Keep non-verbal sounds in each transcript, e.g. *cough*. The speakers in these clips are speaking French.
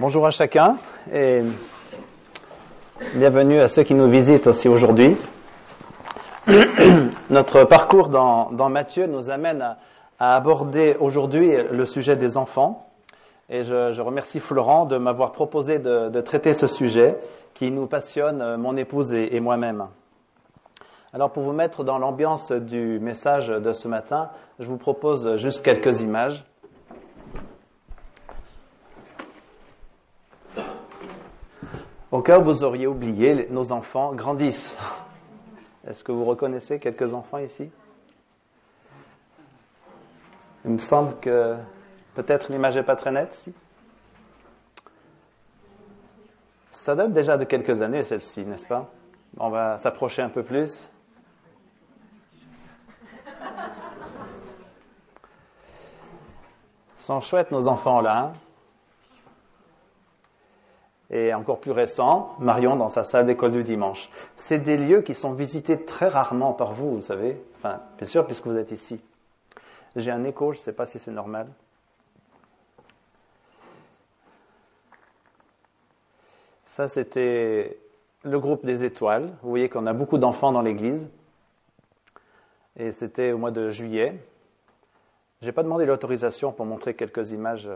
Bonjour à chacun et bienvenue à ceux qui nous visitent aussi aujourd'hui. *clears throat* Notre parcours dans, Matthieu nous amène à, aborder aujourd'hui le sujet des enfants et je, remercie Florent de m'avoir proposé de, traiter ce sujet qui nous passionne, mon épouse et moi-même. Alors pour vous mettre dans l'ambiance du message de ce matin, je vous propose juste quelques images. Au cas où vous auriez oublié, nos enfants grandissent. Est-ce que vous reconnaissez quelques enfants ici? Il me semble que peut-être l'image n'est pas très nette. Si. Ça date déjà de quelques années, celle-ci, n'est-ce pas? On va s'approcher un peu plus. Sont chouettes, nos enfants, là. Hein? Et encore plus récent, Marion dans sa salle d'école du dimanche. C'est des lieux qui sont visités très rarement par vous, vous savez. Enfin, bien sûr, puisque vous êtes ici. J'ai un écho, je ne sais pas si c'est normal. Ça, c'était le groupe des étoiles. Vous voyez qu'on a beaucoup d'enfants dans l'église. Et c'était au mois de juillet. Je n'ai pas demandé l'autorisation pour montrer quelques images,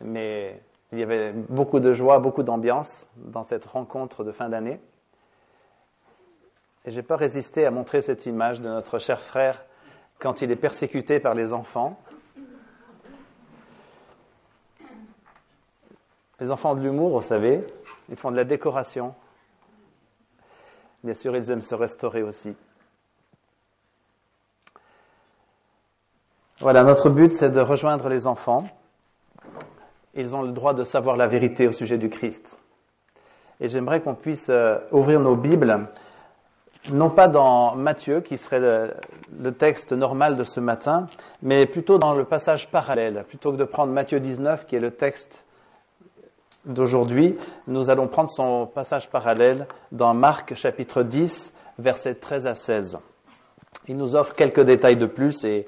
mais il y avait beaucoup de joie, beaucoup d'ambiance dans cette rencontre de fin d'année. Et je n'ai pas résisté à montrer cette image de notre cher frère quand il est persécuté par les enfants. Les enfants de l'humour, vous savez, ils font de la décoration. Bien sûr, ils aiment se restaurer aussi. Voilà, notre but, c'est de rejoindre les enfants ils ont le droit de savoir la vérité au sujet du Christ. Et j'aimerais qu'on puisse euh, ouvrir nos Bibles, non pas dans Matthieu, qui serait le, texte normal de ce matin, mais plutôt dans le passage parallèle. Plutôt que de prendre Matthieu 19, qui est le texte d'aujourd'hui, nous allons prendre son passage parallèle dans Marc chapitre 10, versets 13 à 16. Il nous offre quelques détails de plus et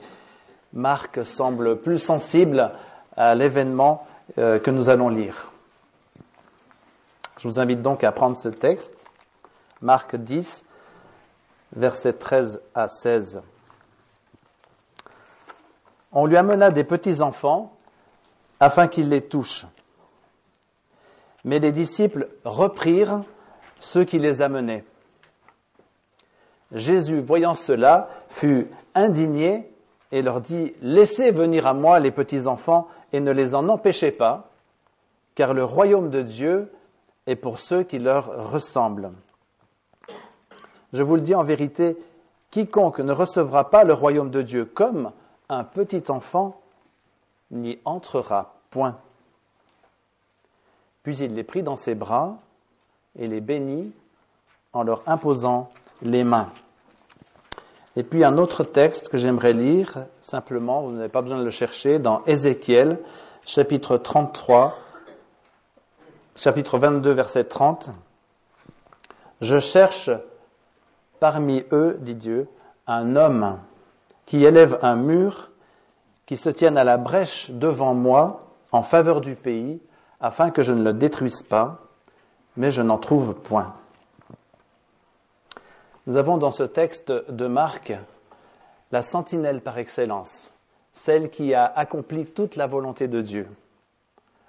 Marc semble plus sensible à l'événement euh, que nous allons lire. Je vous invite donc à prendre ce texte, Marc 10, versets 13 à 16. On lui amena des petits-enfants afin qu'ils les touchent. Mais les disciples reprirent ceux qui les amenaient. Jésus, voyant cela, fut indigné et leur dit, Laissez venir à moi les petits-enfants et ne les en empêchez pas, car le royaume de Dieu est pour ceux qui leur ressemblent. Je vous le dis en vérité, quiconque ne recevra pas le royaume de Dieu comme un petit enfant n'y entrera point. Puis il les prit dans ses bras et les bénit en leur imposant les mains. Et puis un autre texte que j'aimerais lire, simplement, vous n'avez pas besoin de le chercher, dans Ézéchiel, chapitre 33, chapitre 22, verset 30. Je cherche parmi eux, dit Dieu, un homme qui élève un mur, qui se tienne à la brèche devant moi en faveur du pays, afin que je ne le détruise pas, mais je n'en trouve point. Nous avons dans ce texte de Marc la sentinelle par excellence, celle qui a accompli toute la volonté de Dieu.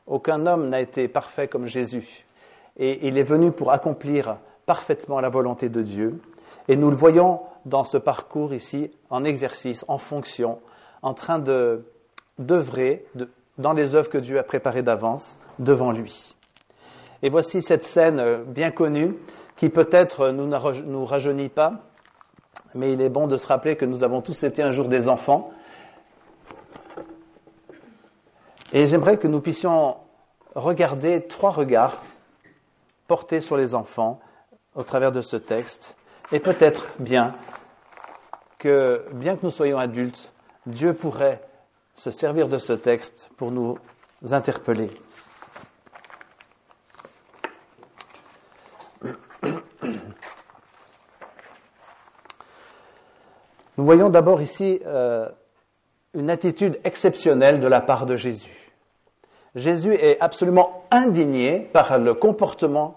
Aucun homme n'a été parfait comme Jésus, et il est venu pour accomplir parfaitement la volonté de Dieu. Et nous le voyons dans ce parcours ici, en exercice, en fonction, en train de d'œuvrer dans les œuvres que Dieu a préparées d'avance devant lui. Et voici cette scène bien connue qui peut-être nous nous rajeunit pas, mais il est bon de se rappeler que nous avons tous été un jour des enfants. Et j'aimerais que nous puissions regarder trois regards portés sur les enfants au travers de ce texte. Et peut-être bien que, bien que nous soyons adultes, Dieu pourrait se servir de ce texte pour nous interpeller. Nous voyons d'abord ici euh, une attitude exceptionnelle de la part de Jésus. Jésus est absolument indigné par le comportement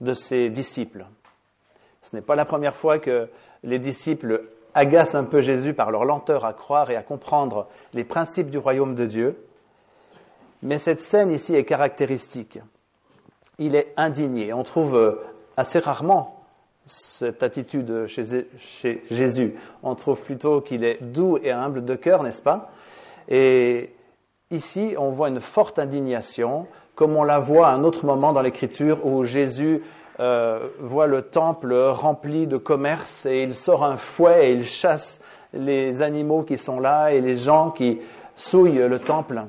de ses disciples. Ce n'est pas la première fois que les disciples agacent un peu Jésus par leur lenteur à croire et à comprendre les principes du royaume de Dieu. Mais cette scène ici est caractéristique. Il est indigné. On trouve euh, assez rarement cette attitude chez, Jésus. On trouve plutôt qu'il est doux et humble de cœur, n'est-ce pas? Et ici, on voit une forte indignation, comme on la voit à un autre moment dans l'Écriture où Jésus euh, voit le temple rempli de commerce et il sort un fouet et il chasse les animaux qui sont là et les gens qui souillent le temple.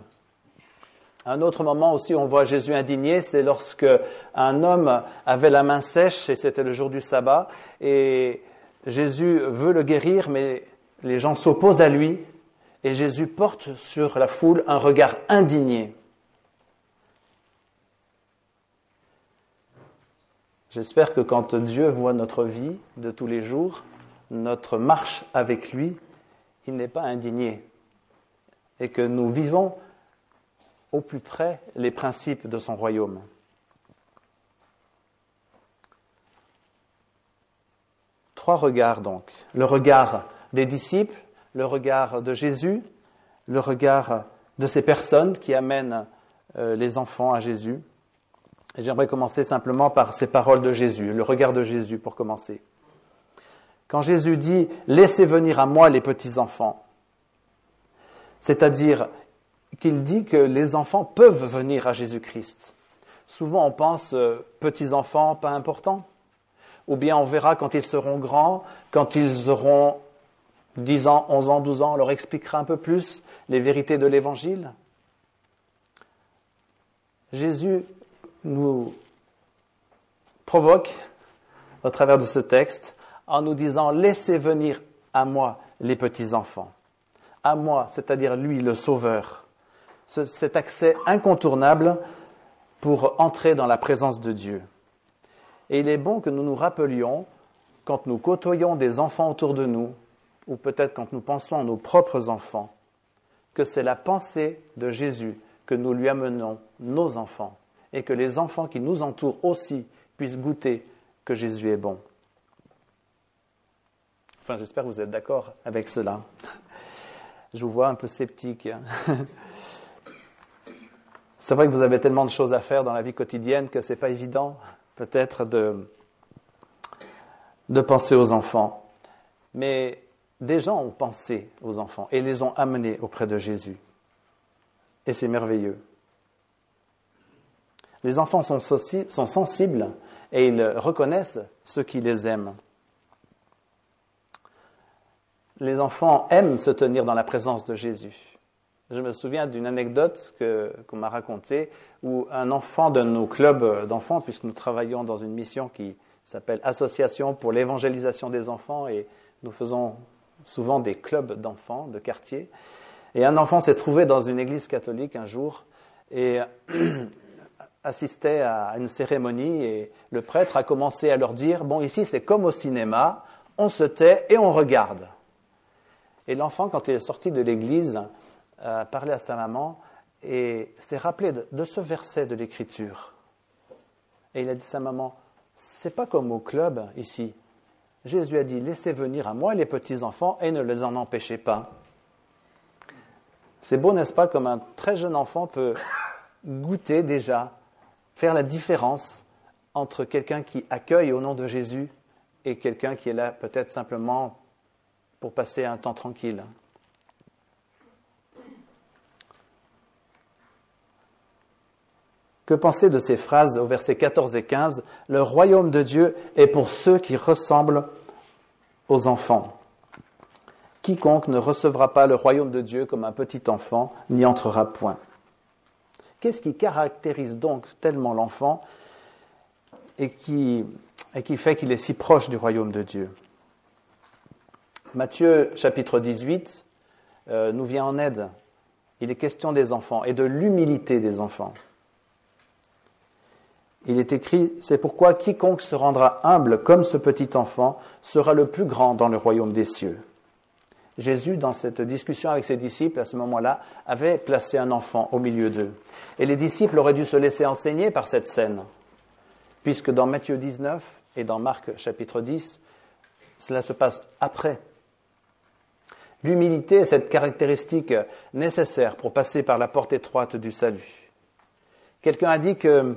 Un autre moment aussi on voit Jésus indigné, c'est lorsque un homme avait la main sèche et c'était le jour du sabbat et Jésus veut le guérir mais les gens s'opposent à lui et Jésus porte sur la foule un regard indigné. J'espère que quand Dieu voit notre vie de tous les jours, notre marche avec lui, il n'est pas indigné et que nous vivons au plus près les principes de son royaume. Trois regards donc. Le regard des disciples, le regard de Jésus, le regard de ces personnes qui amènent euh, les enfants à Jésus. J'aimerais commencer simplement par ces paroles de Jésus, le regard de Jésus pour commencer. Quand Jésus dit ⁇ Laissez venir à moi les petits-enfants ⁇ c'est-à-dire qu'il dit que les enfants peuvent venir à Jésus-Christ. Souvent on pense euh, petits-enfants, pas importants. Ou bien on verra quand ils seront grands, quand ils auront 10 ans, 11 ans, 12 ans, on leur expliquera un peu plus les vérités de l'Évangile. Jésus nous provoque au travers de ce texte en nous disant Laissez venir à moi les petits-enfants. À moi, c'est-à-dire lui, le Sauveur cet accès incontournable pour entrer dans la présence de Dieu. Et il est bon que nous nous rappelions, quand nous côtoyons des enfants autour de nous, ou peut-être quand nous pensons à nos propres enfants, que c'est la pensée de Jésus que nous lui amenons nos enfants, et que les enfants qui nous entourent aussi puissent goûter que Jésus est bon. Enfin, j'espère que vous êtes d'accord avec cela. Je vous vois un peu sceptique. *laughs* C'est vrai que vous avez tellement de choses à faire dans la vie quotidienne que ce n'est pas évident, peut-être, de, de penser aux enfants. Mais des gens ont pensé aux enfants et les ont amenés auprès de Jésus. Et c'est merveilleux. Les enfants sont, sont sensibles et ils reconnaissent ceux qui les aiment. Les enfants aiment se tenir dans la présence de Jésus. Je me souviens d'une anecdote qu'on m'a racontée où un enfant de nos clubs d'enfants, puisque nous travaillons dans une mission qui s'appelle Association pour l'évangélisation des enfants et nous faisons souvent des clubs d'enfants de quartier. Et un enfant s'est trouvé dans une église catholique un jour et *clears throat* assistait à une cérémonie et le prêtre a commencé à leur dire, bon ici c'est comme au cinéma, on se tait et on regarde. Et l'enfant, quand il est sorti de l'église, a parlé à sa maman et s'est rappelé de, ce verset de l'Écriture. Et il a dit à sa maman, c'est pas comme au club ici. Jésus a dit, laissez venir à moi les petits-enfants et ne les en empêchez pas. C'est beau, n'est-ce pas, comme un très jeune enfant peut goûter déjà, faire la différence entre quelqu'un qui accueille au nom de Jésus et quelqu'un qui est là peut-être simplement pour passer un temps tranquille. Que penser de ces phrases au verset 14 et 15 Le royaume de Dieu est pour ceux qui ressemblent aux enfants. Quiconque ne recevra pas le royaume de Dieu comme un petit enfant n'y entrera point. Qu'est-ce qui caractérise donc tellement l'enfant et qui, fait qu'il est si proche du royaume de Dieu? Matthieu chapitre 18 euh, nous vient en aide. Il est question des enfants et de l'humilité des enfants. Il est écrit, c'est pourquoi quiconque se rendra humble comme ce petit enfant sera le plus grand dans le royaume des cieux. Jésus, dans cette discussion avec ses disciples, à ce moment-là, avait placé un enfant au milieu d'eux. Et les disciples auraient dû se laisser enseigner par cette scène, puisque dans Matthieu 19 et dans Marc chapitre 10, cela se passe après. L'humilité est cette caractéristique nécessaire pour passer par la porte étroite du salut. Quelqu'un a dit que,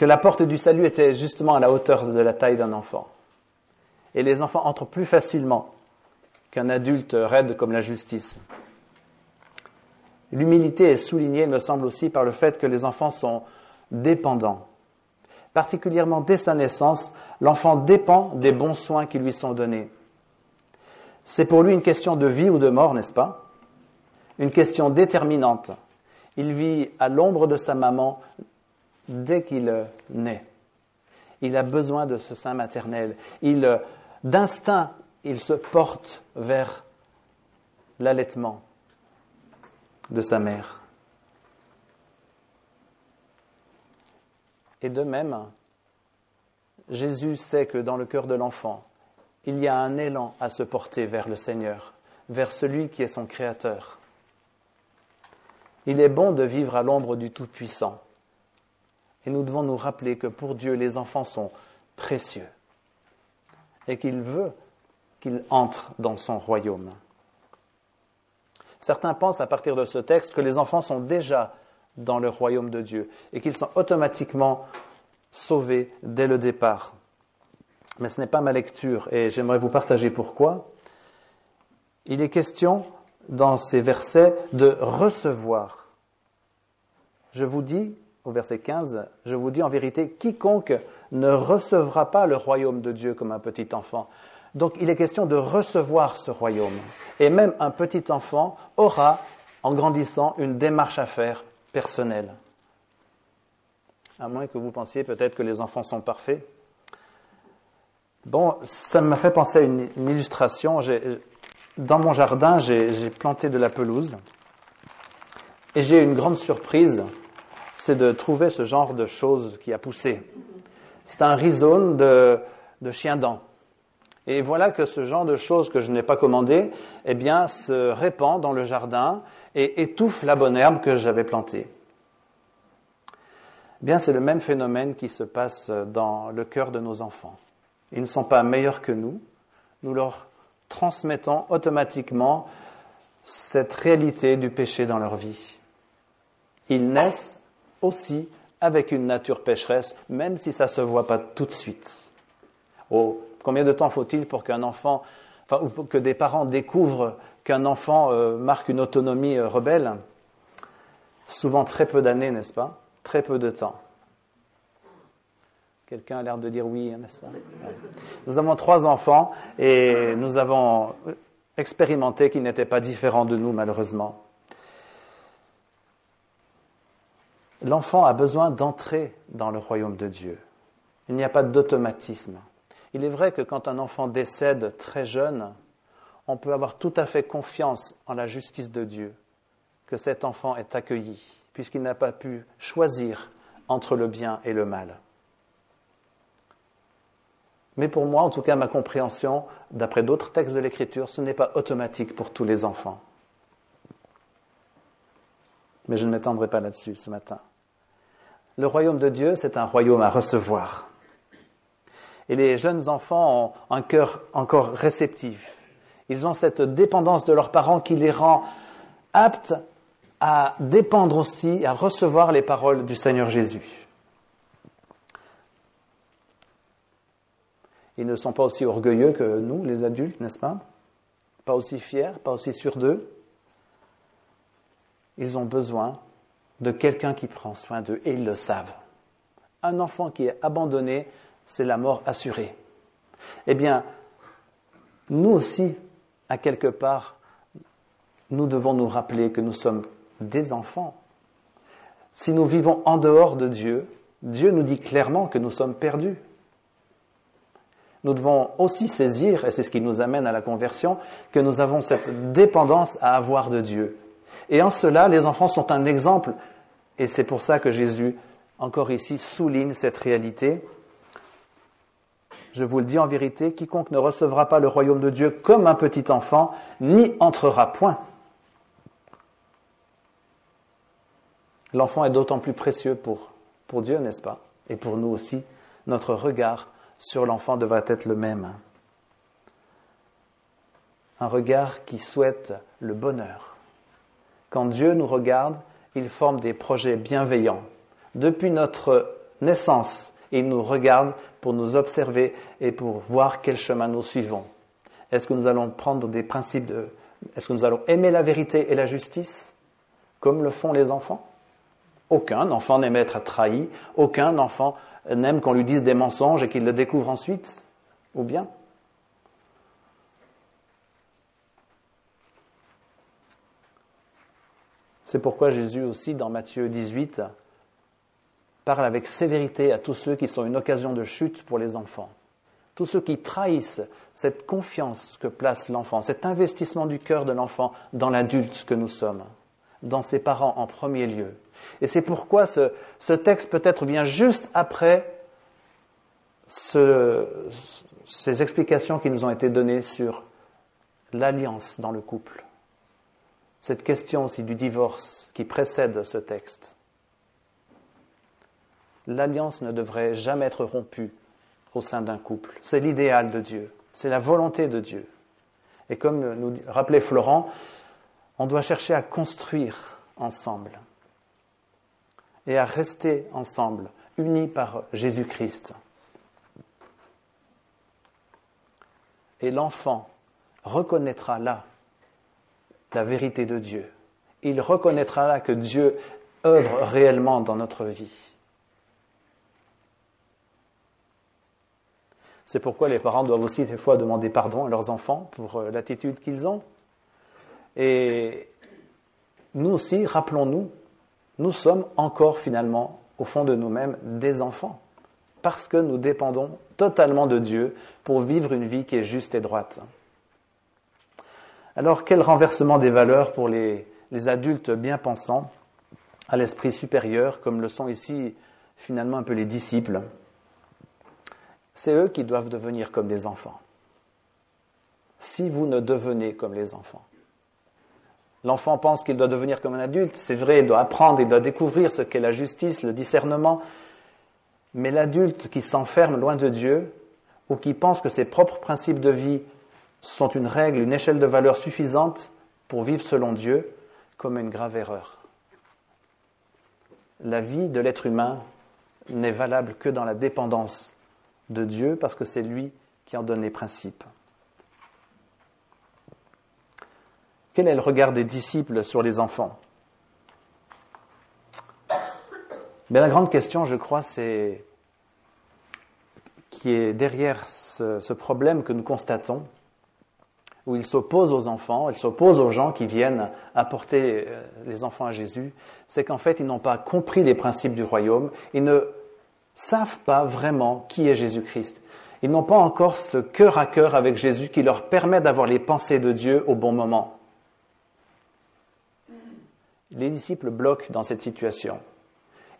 que la porte du salut était justement à la hauteur de la taille d'un enfant. Et les enfants entrent plus facilement qu'un adulte raide comme la justice. L'humilité est soulignée, il me semble aussi, par le fait que les enfants sont dépendants. Particulièrement dès sa naissance, l'enfant dépend des bons soins qui lui sont donnés. C'est pour lui une question de vie ou de mort, n'est-ce pas? Une question déterminante. Il vit à l'ombre de sa maman dès qu'il naît. Il a besoin de ce sein maternel. Il, d'instinct, il se porte vers l'allaitement de sa mère. Et de même, Jésus sait que dans le cœur de l'enfant, il y a un élan à se porter vers le Seigneur, vers celui qui est son Créateur. Il est bon de vivre à l'ombre du Tout-Puissant. Et nous devons nous rappeler que pour Dieu, les enfants sont précieux et qu'il veut qu'ils entrent dans son royaume. Certains pensent à partir de ce texte que les enfants sont déjà dans le royaume de Dieu et qu'ils sont automatiquement sauvés dès le départ. Mais ce n'est pas ma lecture et j'aimerais vous partager pourquoi. Il est question dans ces versets de recevoir. Je vous dis, au verset 15, je vous dis en vérité, quiconque ne recevra pas le royaume de Dieu comme un petit enfant. Donc il est question de recevoir ce royaume. Et même un petit enfant aura, en grandissant, une démarche à faire personnelle. À moins que vous pensiez peut-être que les enfants sont parfaits. Bon, ça m'a fait penser à une, illustration. Dans mon jardin, j'ai planté de la pelouse. Et j'ai une grande surprise, c'est de trouver ce genre de choses qui a poussé. C'est un rhizome de, de chien-dent. Et voilà que ce genre de choses que je n'ai pas commandées, eh bien, se répand dans le jardin et étouffe la bonne herbe que j'avais plantée. Eh bien, c'est le même phénomène qui se passe dans le cœur de nos enfants. Ils ne sont pas meilleurs que nous. Nous leur transmettons automatiquement cette réalité du péché dans leur vie. Ils naissent aussi avec une nature pécheresse, même si ça ne se voit pas tout de suite. Oh, Combien de temps faut-il pour qu'un enfant, ou que des parents découvrent qu'un enfant euh, marque une autonomie euh, rebelle? Souvent très peu d'années, n'est-ce pas? Très peu de temps. Quelqu'un a l'air de dire oui, n'est-ce pas? Nous avons trois enfants et nous avons expérimenté qu'ils n'étaient pas différents de nous, malheureusement. L'enfant a besoin d'entrer dans le royaume de Dieu. Il n'y a pas d'automatisme. Il est vrai que quand un enfant décède très jeune, on peut avoir tout à fait confiance en la justice de Dieu, que cet enfant est accueilli, puisqu'il n'a pas pu choisir entre le bien et le mal. Mais pour moi, en tout cas ma compréhension, d'après d'autres textes de l'Écriture, ce n'est pas automatique pour tous les enfants. Mais je ne m'étendrai pas là-dessus ce matin. Le royaume de Dieu, c'est un royaume à recevoir et les jeunes enfants ont un cœur encore réceptif. Ils ont cette dépendance de leurs parents qui les rend aptes à dépendre aussi, à recevoir les paroles du Seigneur Jésus. Ils ne sont pas aussi orgueilleux que nous, les adultes, n'est-ce pas? Pas aussi fiers, pas aussi sûrs d'eux? Ils ont besoin de quelqu'un qui prend soin d'eux et ils le savent. Un enfant qui est abandonné c'est la mort assurée. Eh bien, nous aussi, à quelque part, nous devons nous rappeler que nous sommes des enfants. Si nous vivons en dehors de Dieu, Dieu nous dit clairement que nous sommes perdus. Nous devons aussi saisir, et c'est ce qui nous amène à la conversion, que nous avons cette dépendance à avoir de Dieu. Et en cela, les enfants sont un exemple, et c'est pour ça que Jésus, encore ici, souligne cette réalité Je vous le dis en vérité, quiconque ne recevra pas le royaume de Dieu comme un petit enfant, n'y entrera point. L'enfant est d'autant plus précieux pour, pour Dieu, n'est-ce pas? Et pour nous aussi, notre regard sur l'enfant devrait être le même. Un regard qui souhaite le bonheur. Quand Dieu nous regarde, il forme des projets bienveillants. Depuis notre naissance, il nous regarde pour nous observer et pour voir quel chemin nous suivons. Est-ce que nous allons prendre des principes de... Est-ce que nous allons aimer la vérité et la justice comme le font les enfants? Aucun enfant n'aime être trahi, aucun enfant n'aime qu'on lui dise des mensonges et qu'il le découvre ensuite, ou bien C'est pourquoi Jésus aussi, dans Matthieu 18, parle avec sévérité à tous ceux qui sont une occasion de chute pour les enfants. Tous ceux qui trahissent cette confiance que place l'enfant, cet investissement du cœur de l'enfant dans l'adulte que nous sommes, dans ses parents en premier lieu. Et c'est pourquoi ce, texte peut-être vient juste après ces explications qui nous ont été données sur l'alliance dans le couple cette question aussi du divorce qui précède ce texte. L'alliance ne devrait jamais être rompue au sein d'un couple. C'est l'idéal de Dieu, c'est la volonté de Dieu. Et comme nous rappelait Florent, on doit chercher à construire ensemble et à rester ensemble, unis par Jésus-Christ. Et l'enfant reconnaîtra là la vérité de Dieu. Il reconnaîtra là que Dieu œuvre réellement dans notre vie. C'est pourquoi les parents doivent aussi des fois demander pardon à leurs enfants pour euh, l'attitude qu'ils ont. Et nous aussi, rappelons-nous, nous sommes encore finalement, au fond de nous-mêmes, des enfants, parce que nous dépendons totalement de Dieu pour vivre une vie qui est juste et droite. Alors quel renversement des valeurs pour les, adultes bien pensants, à l'esprit supérieur, comme le sont ici finalement un peu les disciples? C'est eux qui doivent devenir comme des enfants. Si vous ne devenez comme les enfants. L'enfant pense qu'il doit devenir comme un adulte, c'est vrai, il doit apprendre, il doit découvrir ce qu'est la justice, le discernement, mais l'adulte qui s'enferme loin de Dieu, ou qui pense que ses propres principes de vie sont une règle, une échelle de valeur suffisante pour vivre selon Dieu comme une grave erreur. La vie de l'être humain n'est valable que dans la dépendance de Dieu parce que c'est lui qui en donne les principes. Quel est le regard des disciples sur les enfants? Mais La grande question, je crois, c'est qui est derrière ce problème que nous constatons, où il s'oppose aux enfants, il s'oppose aux gens qui viennent apporter euh, les enfants à Jésus, c'est qu'en fait, ils n'ont pas compris les principes du royaume, ils ne savent pas vraiment qui est Jésus-Christ. Ils n'ont pas encore ce cœur à cœur avec Jésus qui leur permet d'avoir les pensées de Dieu au bon moment. Les disciples bloquent dans cette situation.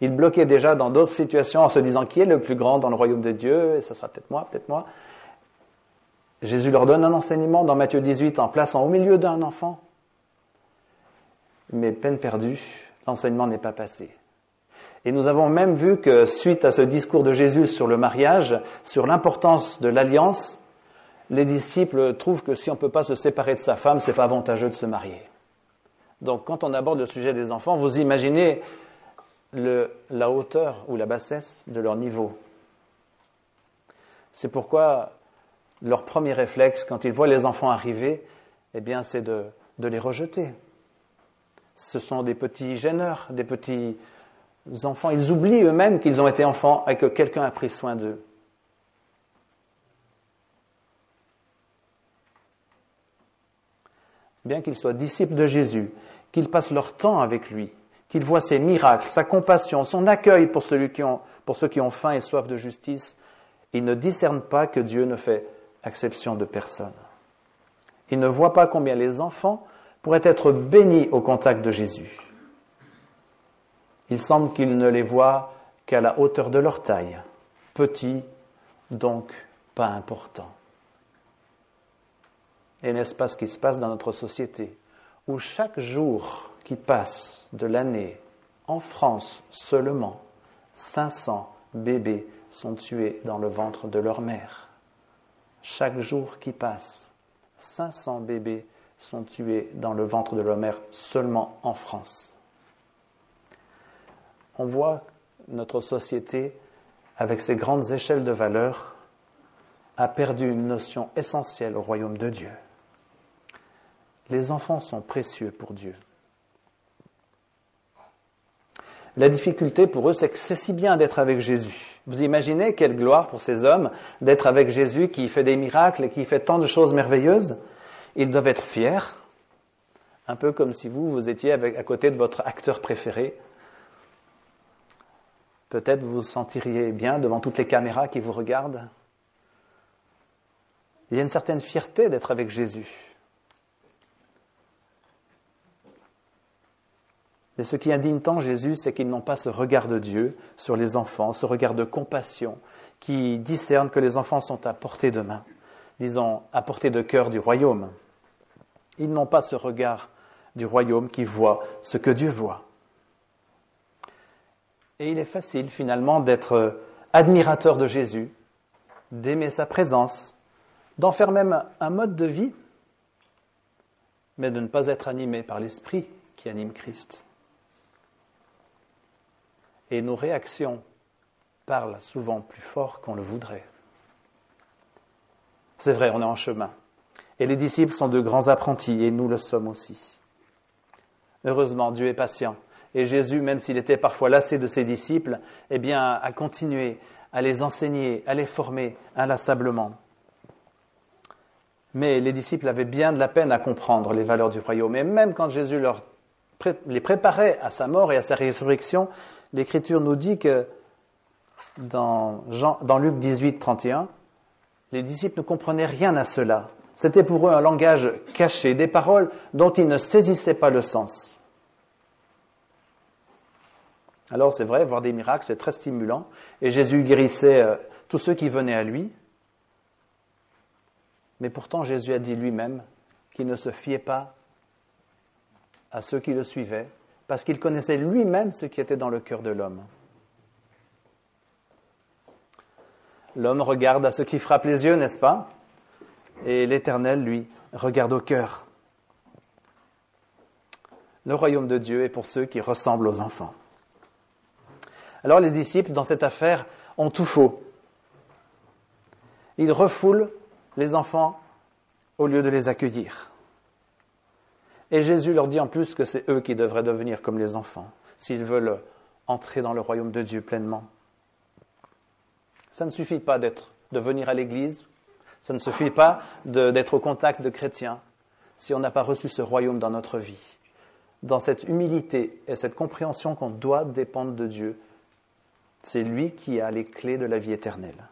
Ils bloquaient déjà dans d'autres situations en se disant qui est le plus grand dans le royaume de Dieu, et ça sera peut-être moi, peut-être moi. Jésus leur donne un enseignement dans Matthieu 18 en plaçant au milieu d'un enfant. Mais peine perdue, l'enseignement n'est pas passé. Et nous avons même vu que suite à ce discours de Jésus sur le mariage, sur l'importance de l'alliance, les disciples trouvent que si on ne peut pas se séparer de sa femme, c'est pas avantageux de se marier. Donc quand on aborde le sujet des enfants, vous imaginez la hauteur ou la bassesse de leur niveau. C'est pourquoi leur premier réflexe quand ils voient les enfants arriver, eh bien, c'est de, les rejeter. Ce sont des petits gêneurs, des petits enfants. Ils oublient eux-mêmes qu'ils ont été enfants et que quelqu'un a pris soin d'eux. Bien qu'ils soient disciples de Jésus, qu'ils passent leur temps avec lui, qu'ils voient ses miracles, sa compassion, son accueil pour, pour ceux qui ont faim et soif de justice, ils ne discernent pas que Dieu ne fait exception de personne. Ils ne voient pas combien les enfants pourraient être bénis au contact de Jésus. Il semble qu'ils ne les voient qu'à la hauteur de leur taille, petits, donc pas important. Et n'est-ce pas ce qui se passe dans notre société, où chaque jour qui passe de l'année, en France seulement, 500 bébés sont tués dans le ventre de leur mère? Chaque jour qui passe, 500 bébés sont tués dans le ventre de leur mère seulement en France. On voit notre société, avec ses grandes échelles de valeur, a perdu une notion essentielle au royaume de Dieu. Les enfants sont précieux pour Dieu. La difficulté pour eux, c'est que c'est si bien d'être avec Jésus. Vous imaginez quelle gloire pour ces hommes d'être avec Jésus qui fait des miracles et qui fait tant de choses merveilleuses. Ils doivent être fiers, un peu comme si vous, vous étiez à côté de votre acteur préféré. Peut-être vous vous sentiriez bien devant toutes les caméras qui vous regardent. Il y a une certaine fierté d'être avec Jésus. Mais ce qui indigne tant Jésus, c'est qu'ils n'ont pas ce regard de Dieu sur les enfants, ce regard de compassion qui discerne que les enfants sont à portée de main, disons à portée de cœur du royaume. Ils n'ont pas ce regard du royaume qui voit ce que Dieu voit. Et il est facile finalement d'être admirateur de Jésus, d'aimer sa présence, d'en faire même un mode de vie, mais de ne pas être animé par l'esprit qui anime Christ et nos réactions parlent souvent plus fort qu'on le voudrait. C'est vrai, on est en chemin. Et les disciples sont de grands apprentis, et nous le sommes aussi. Heureusement, Dieu est patient. Et Jésus, même s'il était parfois lassé de ses disciples, eh bien, a continué à les enseigner, à les former inlassablement. Mais les disciples avaient bien de la peine à comprendre les valeurs du royaume. Et même quand Jésus les préparait à sa mort et à sa résurrection, l'Écriture nous dit que dans, Luc 18, 31, les disciples ne comprenaient rien à cela. C'était pour eux un langage caché, des paroles dont ils ne saisissaient pas le sens. Alors c'est vrai, voir des miracles, c'est très stimulant. Et Jésus guérissait euh, tous ceux qui venaient à lui. Mais pourtant Jésus a dit lui-même qu'il ne se fiait pas à ceux qui le suivaient, parce qu'il connaissait lui-même ce qui était dans le cœur de l'homme. L'homme regarde à ce qui frappe les yeux, n'est-ce pas? Et l'Éternel, lui, regarde au cœur. Le royaume de Dieu est pour ceux qui ressemblent aux enfants. Alors les disciples, dans cette affaire, ont tout faux. Ils refoulent les enfants au lieu de les accueillir. Et Jésus leur dit en plus que c'est eux qui devraient devenir comme les enfants, s'ils veulent entrer dans le royaume de Dieu pleinement. Ça ne suffit pas de venir à l'église, ça ne suffit pas d'être au contact de chrétiens si on n'a pas reçu ce royaume dans notre vie. Dans cette humilité et cette compréhension qu'on doit dépendre de Dieu, c'est lui qui a les clés de la vie éternelle.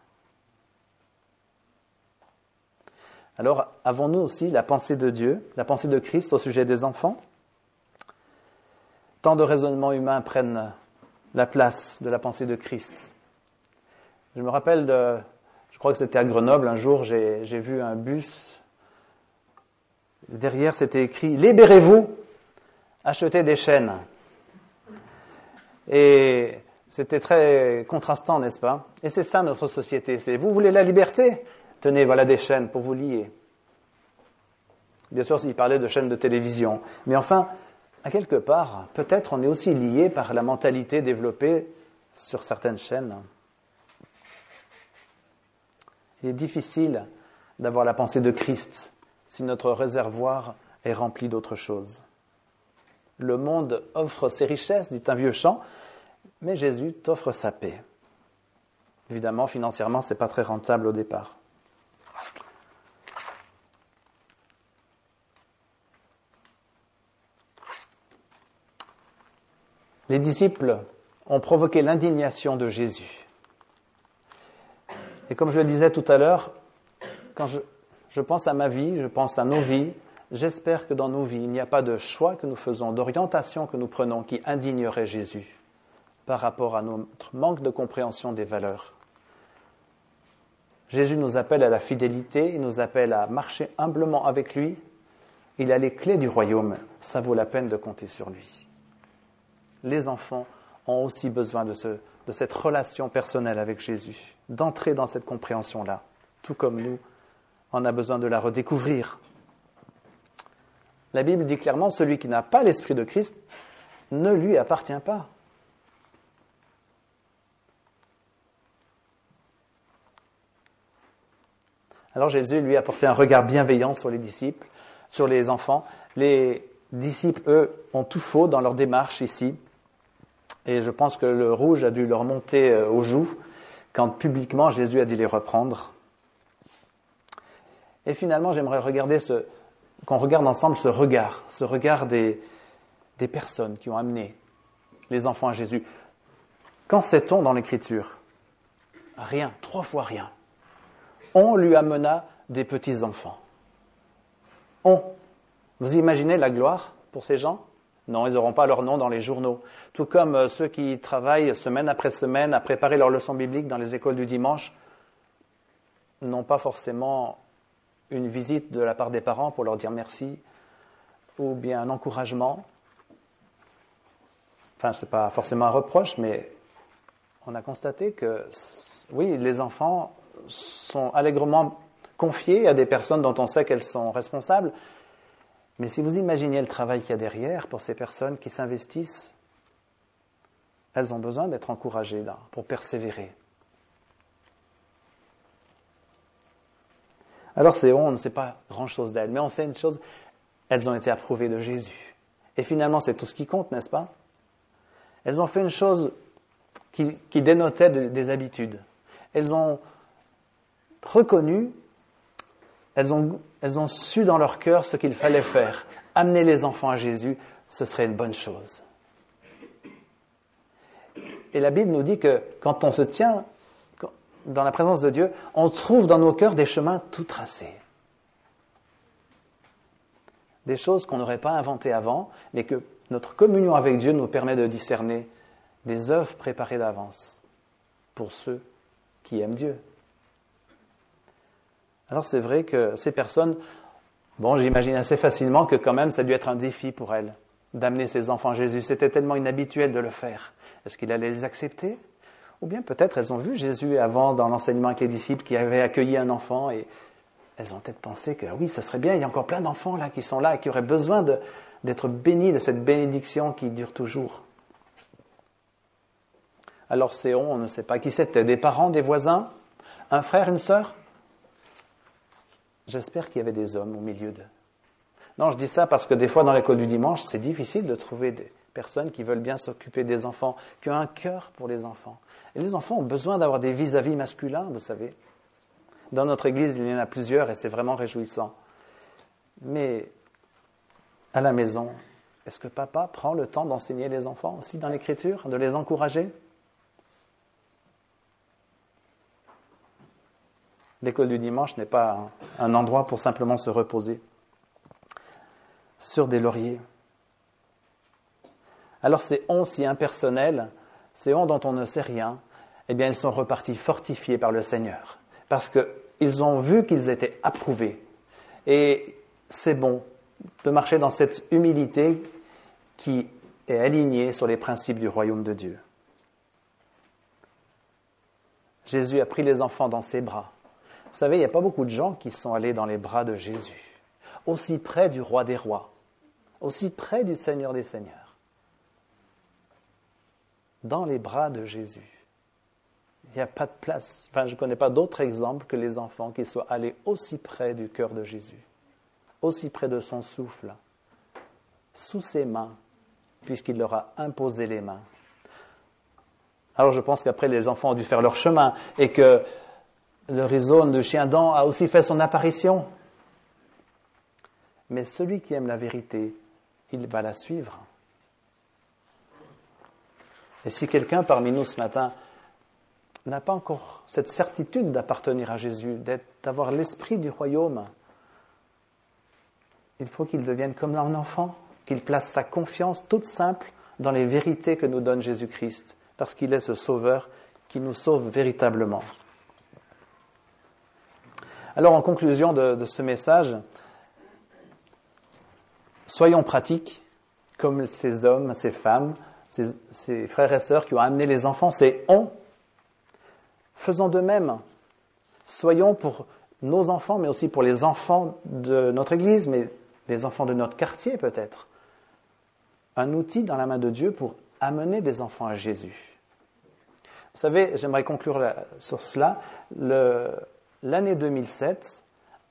Alors, avons-nous aussi la pensée de Dieu, la pensée de Christ au sujet des enfants? Tant de raisonnements humains prennent la place de la pensée de Christ. Je me rappelle de, je crois que c'était à Grenoble, un jour, j'ai vu un bus. Derrière, c'était écrit Libérez-vous, achetez des chaînes. Et c'était très contrastant, n'est-ce pas? Et c'est ça notre société. C'est vous voulez la liberté? Tenez, voilà des chaînes pour vous lier. Bien sûr, il parlait de chaînes de télévision. Mais enfin, à quelque part, peut-être on est aussi lié par la mentalité développée sur certaines chaînes. Il est difficile d'avoir la pensée de Christ si notre réservoir est rempli d'autre chose. Le monde offre ses richesses, dit un vieux chant, mais Jésus t'offre sa paix. Évidemment, financièrement, ce n'est pas très rentable au départ. Les disciples ont provoqué l'indignation de Jésus. Et comme je le disais tout à l'heure, quand je, pense à ma vie, je pense à nos vies, j'espère que dans nos vies, il n'y a pas de choix que nous faisons, d'orientation que nous prenons qui indignerait Jésus par rapport à notre manque de compréhension des valeurs. Jésus nous appelle à la fidélité, il nous appelle à marcher humblement avec lui. Il a les clés du royaume, ça vaut la peine de compter sur lui. Les enfants ont aussi besoin de, de cette relation personnelle avec Jésus, d'entrer dans cette compréhension-là, tout comme nous, on a besoin de la redécouvrir. La Bible dit clairement, celui qui n'a pas l'Esprit de Christ ne lui appartient pas. Alors Jésus lui a porté un regard bienveillant sur les disciples, sur les enfants. Les disciples, eux, ont tout faux dans leur démarche ici. Et je pense que le rouge a dû leur monter euh, aux joues quand publiquement Jésus a dû les reprendre. Et finalement, j'aimerais regarder ce, qu'on regarde ensemble ce regard, ce regard des, des personnes qui ont amené les enfants à Jésus. Qu'en sait-on dans l'Écriture? Rien, trois fois rien on lui amena des petits-enfants. On. Vous imaginez la gloire pour ces gens? Non, ils n'auront pas leur nom dans les journaux. Tout comme euh, ceux qui travaillent semaine après semaine à préparer leurs leçons bibliques dans les écoles du dimanche n'ont pas forcément une visite de la part des parents pour leur dire merci ou bien un encouragement. Enfin, ce n'est pas forcément un reproche, mais on a constaté que, oui, les enfants sont allègrement confiées à des personnes dont on sait qu'elles sont responsables. Mais si vous imaginez le travail qu'il y a derrière pour ces personnes qui s'investissent, elles ont besoin d'être encouragées là, pour persévérer. Alors c'est on ne sait pas grand-chose d'elles, mais on sait une chose, elles ont été approuvées de Jésus. Et finalement, c'est tout ce qui compte, n'est-ce pas? Elles ont fait une chose qui, dénotait des habitudes. Elles ont reconnu, elles ont, elles ont su dans leur cœur ce qu'il fallait faire. Amener les enfants à Jésus, ce serait une bonne chose. Et la Bible nous dit que quand on se tient dans la présence de Dieu, on trouve dans nos cœurs des chemins tout tracés. Des choses qu'on n'aurait pas inventées avant, mais que notre communion avec Dieu nous permet de discerner des œuvres préparées d'avance pour ceux qui aiment Dieu. Alors c'est vrai que ces personnes, bon, j'imagine assez facilement que quand même ça a dû être un défi pour elles d'amener ses enfants Jésus. C'était tellement inhabituel de le faire. Est-ce qu'il allait les accepter? Ou bien peut-être elles ont vu Jésus avant dans l'enseignement avec les disciples qui avaient accueilli un enfant et elles ont peut-être pensé que oui, ça serait bien, il y a encore plein d'enfants là qui sont là et qui auraient besoin d'être bénis de cette bénédiction qui dure toujours. Alors c'est on, on ne sait pas qui c'était, des parents, des voisins, un frère, une sœur? J'espère qu'il y avait des hommes au milieu d'eux. Non, je dis ça parce que des fois dans l'école du dimanche, c'est difficile de trouver des personnes qui veulent bien s'occuper des enfants, qui ont un cœur pour les enfants. Et les enfants ont besoin d'avoir des vis-à-vis masculins, vous savez. Dans notre église, il y en a plusieurs et c'est vraiment réjouissant. Mais à la maison, est-ce que papa prend le temps d'enseigner les enfants aussi dans l'écriture, de les encourager? L'école du dimanche n'est pas un endroit pour simplement se reposer sur des lauriers. Alors ces on si impersonnels, ces on dont on ne sait rien, eh bien ils sont repartis fortifiés par le Seigneur, parce qu'ils ont vu qu'ils étaient approuvés. Et c'est bon de marcher dans cette humilité qui est alignée sur les principes du royaume de Dieu. Jésus a pris les enfants dans ses bras vous savez, il n'y a pas beaucoup de gens qui sont allés dans les bras de Jésus, aussi près du roi des rois, aussi près du Seigneur des seigneurs. Dans les bras de Jésus. Il n'y a pas de place. Enfin, je ne connais pas d'autres exemples que les enfants qui soient allés aussi près du cœur de Jésus, aussi près de son souffle, sous ses mains, puisqu'il leur a imposé les mains. Alors je pense qu'après les enfants ont dû faire leur chemin et que le rhizome de chien dent a aussi fait son apparition. Mais celui qui aime la vérité, il va la suivre. Et si quelqu'un parmi nous ce matin n'a pas encore cette certitude d'appartenir à Jésus, d'avoir l'esprit du royaume, il faut qu'il devienne comme un enfant, qu'il place sa confiance toute simple dans les vérités que nous donne Jésus-Christ, parce qu'il est ce sauveur qui nous sauve véritablement. Alors en conclusion de, ce message, soyons pratiques comme ces hommes, ces femmes, ces, frères et sœurs qui ont amené les enfants, c'est on. Faisons de même. Soyons pour nos enfants, mais aussi pour les enfants de notre Église, mais les enfants de notre quartier peut-être. Un outil dans la main de Dieu pour amener des enfants à Jésus. Vous savez, j'aimerais conclure sur cela. L'année 2007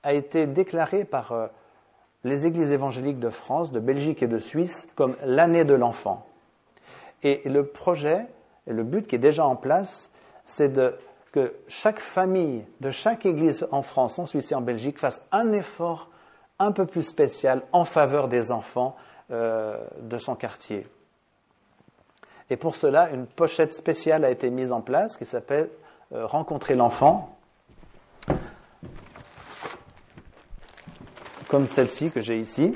a été déclarée par euh, les églises évangéliques de France, de Belgique et de Suisse comme l'année de l'enfant. Et le projet, et le but qui est déjà en place, c'est que chaque famille de chaque église en France, en Suisse et en Belgique fasse un effort un peu plus spécial en faveur des enfants euh, de son quartier. Et pour cela, une pochette spéciale a été mise en place qui s'appelle euh, Rencontrer l'enfant, comme celle-ci que j'ai ici.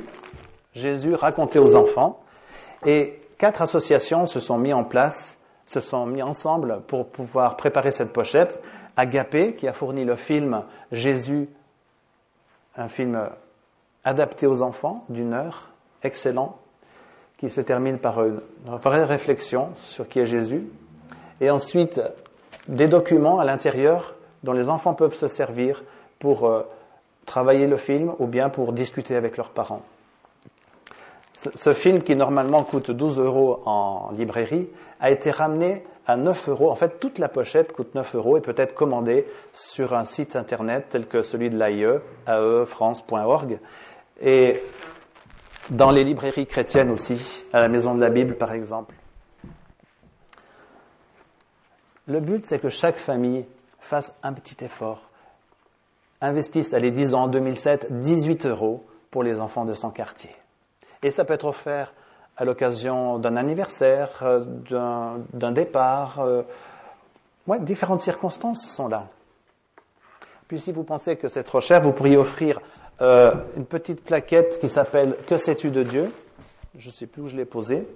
Jésus raconté aux enfants. Et quatre associations se sont mises en place, se sont mis ensemble pour pouvoir préparer cette pochette. Agapé, qui a fourni le film Jésus, un film adapté aux enfants d'une heure, excellent qui se termine par une vraie réflexion sur qui est Jésus, et ensuite des documents à l'intérieur dont les enfants peuvent se servir pour euh, travailler le film ou bien pour discuter avec leurs parents. Ce, film, qui normalement coûte 12 euros en librairie, a été ramené à 9 euros. En fait, toute la pochette coûte 9 euros et peut être commandée sur un site internet tel que celui de l'AIE, aefrance.org. Et dans les librairies chrétiennes aussi, à la Maison de la Bible par exemple. Le but, c'est que chaque famille fasse un petit effort, investisse, allez, disons en 2007, 18 euros pour les enfants de son quartier. Et ça peut être offert à l'occasion d'un anniversaire, euh, d'un départ. Euh, différentes circonstances sont là. Puis si vous pensez que c'est trop cher, vous pourriez offrir euh, une petite plaquette qui s'appelle Que sais-tu de Dieu? Je ne sais plus où je l'ai posée.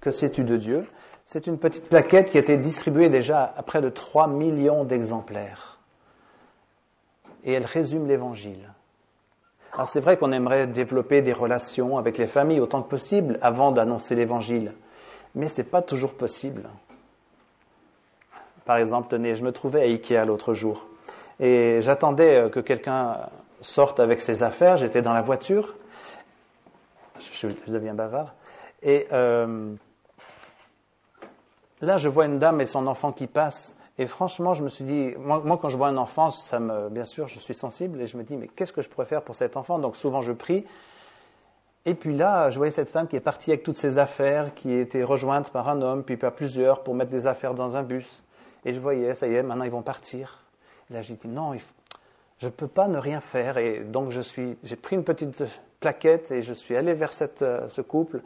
Que sais-tu de Dieu? C'est une petite plaquette qui a été distribuée déjà à près de 3 millions d'exemplaires. Et elle résume l'Évangile. Alors c'est vrai qu'on aimerait développer des relations avec les familles autant que possible avant d'annoncer l'Évangile, mais ce n'est pas toujours possible. Par exemple, tenez, je me trouvais à Ikea l'autre jour et j'attendais euh, que quelqu'un sorte avec ses affaires. J'étais dans la voiture. Je, deviens bavard. Et euh, là, je vois une dame et son enfant qui passent. Et franchement, je me suis dit, moi, quand je vois un enfant, ça me, bien sûr, je suis sensible et je me dis, mais qu'est-ce que je pourrais faire pour cet enfant? Donc souvent, je prie. Et puis là, je voyais cette femme qui est partie avec toutes ses affaires, qui était rejointe par un homme, puis par plusieurs, pour mettre des affaires dans un bus. Et je voyais, ça y est, maintenant ils vont partir. Et là, j'ai dit, non, je ne peux pas ne rien faire. Et donc, j'ai pris une petite plaquette et je suis allé vers euh, ce couple.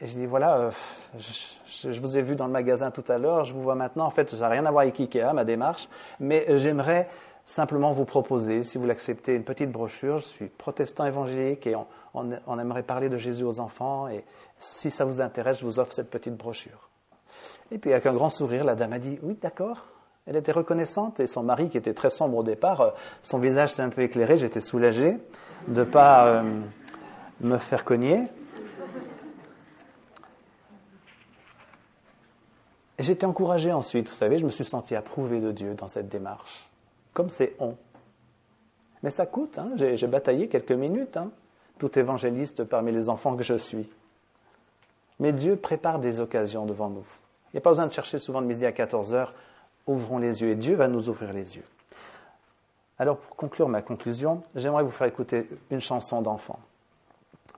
Et je dis, voilà, euh, je, vous ai vu dans le magasin tout à l'heure, je vous vois maintenant. En fait, ça n'a rien à voir avec Ikea, ma démarche, mais j'aimerais simplement vous proposer, si vous l'acceptez, une petite brochure. Je suis protestant évangélique et on, aimerait parler de Jésus aux enfants. Et si ça vous intéresse, je vous offre cette petite brochure. Et puis, avec un grand sourire, la dame a dit, oui, d'accord. Elle était reconnaissante et son mari, qui était très sombre au départ, euh, son visage s'est un peu éclairé. J'étais soulagé de ne pas euh, me faire cogner. J'étais encouragé ensuite, vous savez, je me suis senti approuvé de Dieu dans cette démarche, comme c'est on. Mais ça coûte, hein. j'ai bataillé quelques minutes, hein. tout évangéliste parmi les enfants que je suis. Mais Dieu prépare des occasions devant nous. Il n'y a pas besoin de chercher souvent de midi à 14 heures ouvrons les yeux et Dieu va nous ouvrir les yeux. Alors pour conclure ma conclusion, j'aimerais vous faire écouter une chanson d'enfant.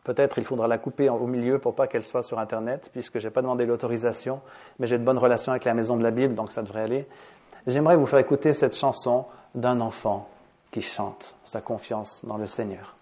Peut-être il faudra la couper au milieu pour pas qu'elle soit sur Internet, puisque je n'ai pas demandé l'autorisation, mais j'ai de bonnes relations avec la Maison de la Bible, donc ça devrait aller. J'aimerais vous faire écouter cette chanson d'un enfant qui chante sa confiance dans le Seigneur.